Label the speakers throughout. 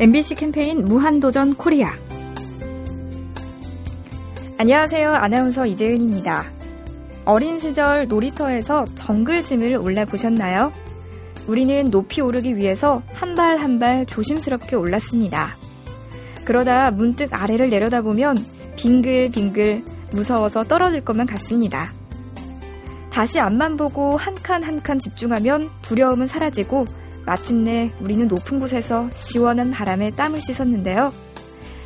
Speaker 1: MBC 캠페인 무한도전 코리아. 안녕하세요. 아나운서 이재은입니다. 어린 시절 놀이터에서 정글짐을 올라보셨나요? 우리는 높이 오르기 위해서 한 발 한 발 조심스럽게 올랐습니다. 그러다 문득 아래를 내려다보면 빙글빙글 무서워서 떨어질 것만 같습니다. 다시 앞만 보고 한 칸 한 칸 집중하면 두려움은 사라지고 마침내 우리는 높은 곳에서 시원한 바람에 땀을 씻었는데요.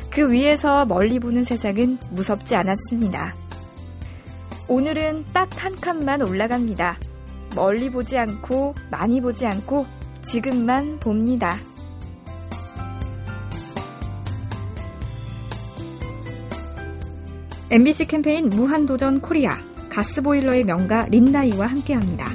Speaker 1: 그 위에서 멀리 보는 세상은 무섭지 않았습니다. 오늘은 딱 한 칸만 올라갑니다. 멀리 보지 않고 많이 보지 않고 지금만 봅니다. MBC 캠페인 무한도전 코리아 가스보일러의 명가 린나이와 함께합니다.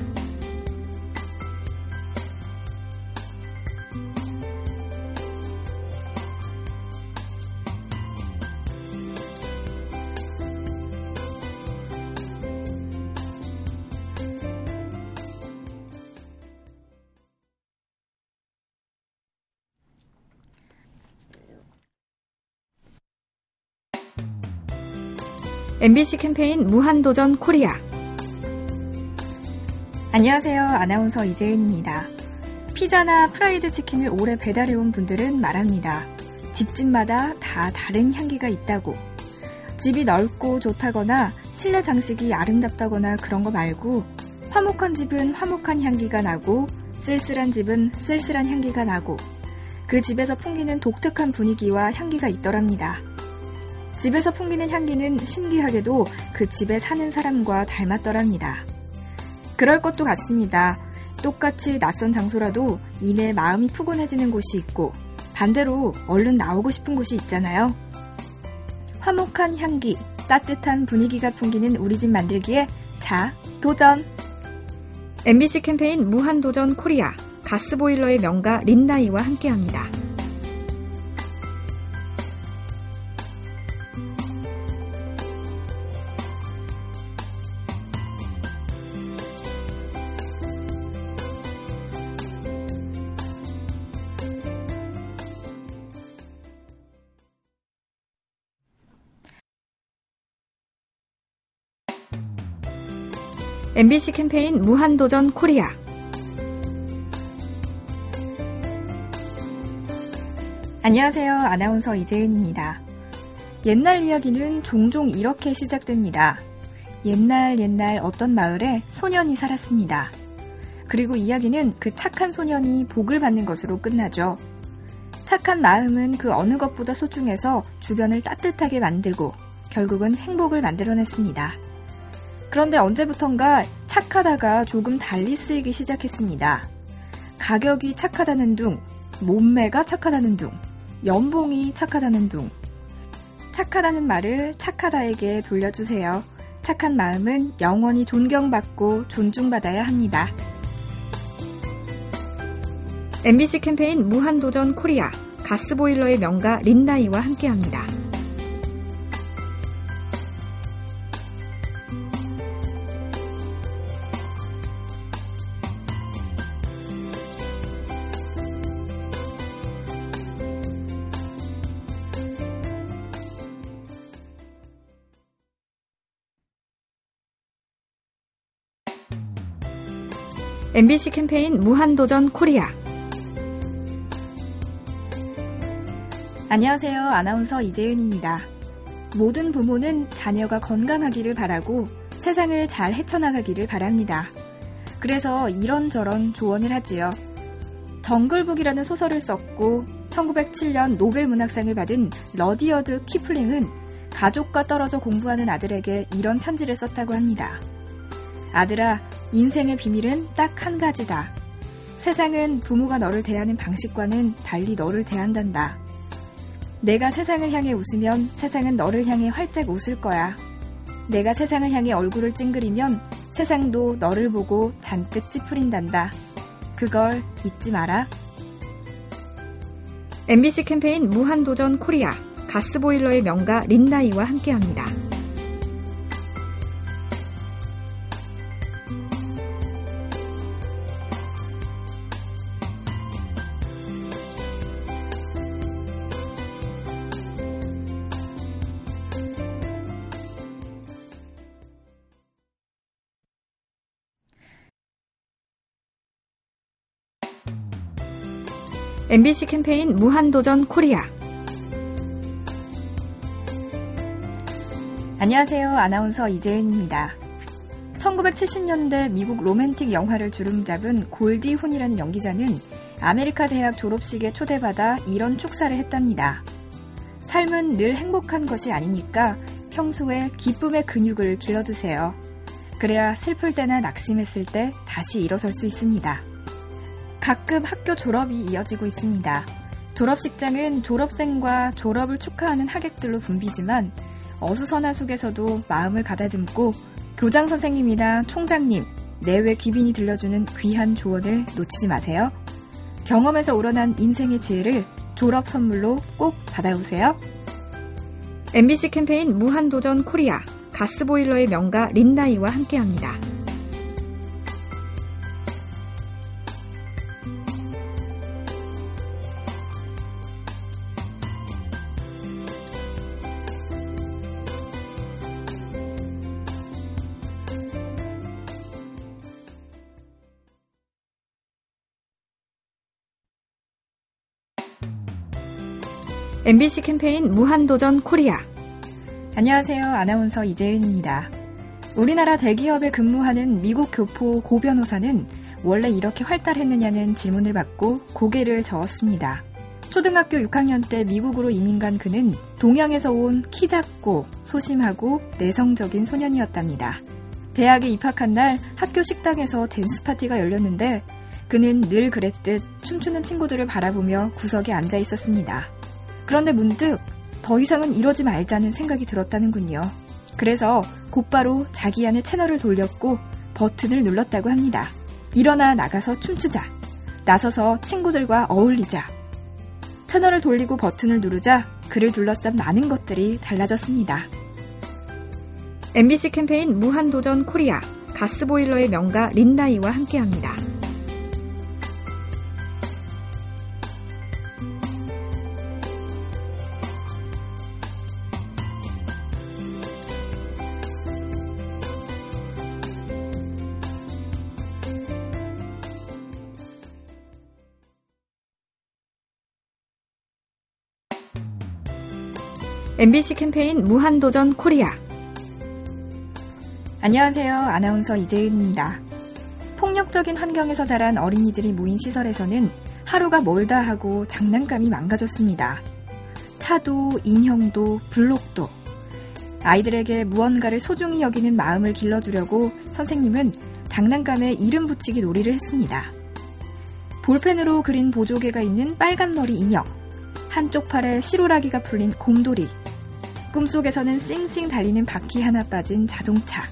Speaker 1: MBC 캠페인 무한도전 코리아. 안녕하세요. 아나운서 이재은입니다. 피자나 프라이드 치킨을 오래 배달해온 분들은 말합니다. 집집마다 다 다른 향기가 있다고. 집이 넓고 좋다거나 실내 장식이 아름답다거나 그런 거 말고 화목한 집은 화목한 향기가 나고 쓸쓸한 집은 쓸쓸한 향기가 나고 그 집에서 풍기는 독특한 분위기와 향기가 있더랍니다. 집에서 풍기는 향기는 신기하게도 그 집에 사는 사람과 닮았더랍니다. 그럴 것도 같습니다. 똑같이 낯선 장소라도 이내 마음이 푸근해지는 곳이 있고 반대로 얼른 나오고 싶은 곳이 있잖아요. 화목한 향기, 따뜻한 분위기가 풍기는 우리 집 만들기에 자, 도전! MBC 캠페인 무한도전 코리아 가스보일러의 명가 린나이와 함께합니다. MBC 캠페인 무한도전 코리아. 안녕하세요. 아나운서 이재은입니다. 옛날 이야기는 종종 이렇게 시작됩니다. 옛날 옛날 어떤 마을에 소년이 살았습니다. 그리고 이야기는 그 착한 소년이 복을 받는 것으로 끝나죠. 착한 마음은 그 어느 것보다 소중해서 주변을 따뜻하게 만들고 결국은 행복을 만들어냈습니다. 그런데 언제부턴가 착하다가 조금 달리 쓰이기 시작했습니다. 가격이 착하다는 둥, 몸매가 착하다는 둥, 연봉이 착하다는 둥. 착하다는 말을 착하다에게 돌려주세요. 착한 마음은 영원히 존경받고 존중받아야 합니다. MBC 캠페인 무한도전 코리아 가스보일러의 명가 린나이와 함께합니다. MBC 캠페인 무한도전 코리아. 안녕하세요. 아나운서 이재은입니다. 모든 부모는 자녀가 건강하기를 바라고 세상을 잘 헤쳐나가기를 바랍니다. 그래서 이런저런 조언을 하지요. 정글북이라는 소설을 썼고 1907년 노벨 문학상을 받은 러디어드 키플링은 가족과 떨어져 공부하는 아들에게 이런 편지를 썼다고 합니다. 아들아, 인생의 비밀은 딱 한 가지다. 세상은 부모가 너를 대하는 방식과는 달리 너를 대한단다. 내가 세상을 향해 웃으면 세상은 너를 향해 활짝 웃을 거야. 내가 세상을 향해 얼굴을 찡그리면 세상도 너를 보고 잔뜩 찌푸린단다. 그걸 잊지 마라. MBC 캠페인 무한도전 코리아 가스보일러의 명가 린나이와 함께합니다. MBC 캠페인 무한도전 코리아. 안녕하세요. 아나운서 이재은입니다. 1970년대 미국 로맨틱 영화를 주름잡은 골디 혼이라는 연기자는 아메리카 대학 졸업식에 초대받아 이런 축사를 했답니다. 삶은 늘 행복한 것이 아니니까 평소에 기쁨의 근육을 길러두세요. 그래야 슬플 때나 낙심했을 때 다시 일어설 수 있습니다. 가끔 학교 졸업이 이어지고 있습니다. 졸업식장은 졸업생과 졸업을 축하하는 하객들로 붐비지만 어수선화 속에서도 마음을 가다듬고 교장 선생님이나 총장님, 내외 귀빈이 들려주는 귀한 조언을 놓치지 마세요. 경험에서 우러난 인생의 지혜를 졸업 선물로 꼭 받아오세요. MBC 캠페인 무한도전 코리아 가스보일러의 명가 린나이와 함께합니다. MBC 캠페인 무한도전 코리아. 안녕하세요. 아나운서 이재은입니다. 우리나라 대기업에 근무하는 미국 교포 고 변호사는 원래 이렇게 활달했느냐는 질문을 받고 고개를 저었습니다. 초등학교 6학년 때 미국으로 이민 간 그는 동양에서 온 키 작고 소심하고 내성적인 소년이었답니다. 대학에 입학한 날 학교 식당에서 댄스 파티가 열렸는데 그는 늘 그랬듯 춤추는 친구들을 바라보며 구석에 앉아 있었습니다. 그런데 문득 더 이상은 이러지 말자는 생각이 들었다는군요. 그래서 곧바로 자기 안에 채널을 돌렸고 버튼을 눌렀다고 합니다. 일어나 나가서 춤추자. 나서서 친구들과 어울리자. 채널을 돌리고 버튼을 누르자 그를 둘러싼 많은 것들이 달라졌습니다. MBC 캠페인 무한도전 코리아 가스보일러의 명가 린나이와 함께합니다. MBC 캠페인 무한도전 코리아. 안녕하세요. 아나운서 이재은입니다. 폭력적인 환경에서 자란 어린이들이 모인 시설에서는 하루가 멀다 하고 장난감이 망가졌습니다. 차도, 인형도, 블록도. 아이들에게 무언가를 소중히 여기는 마음을 길러주려고 선생님은 장난감에 이름 붙이기 놀이를 했습니다. 볼펜으로 그린 보조개가 있는 빨간 머리 인형, 한쪽 팔에 시로라기가 풀린 곰돌이, 꿈속에서는 싱싱 달리는 바퀴 하나 빠진 자동차.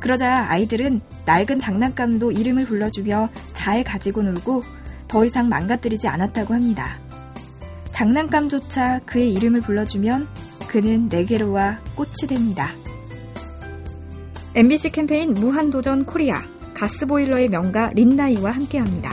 Speaker 1: 그러자 아이들은 낡은 장난감도 이름을 불러주며 잘 가지고 놀고 더 이상 망가뜨리지 않았다고 합니다. 장난감조차 그의 이름을 불러주면 그는 내게로 와 꽃이 됩니다. MBC 캠페인 무한도전 코리아 가스보일러의 명가 린나이와 함께합니다.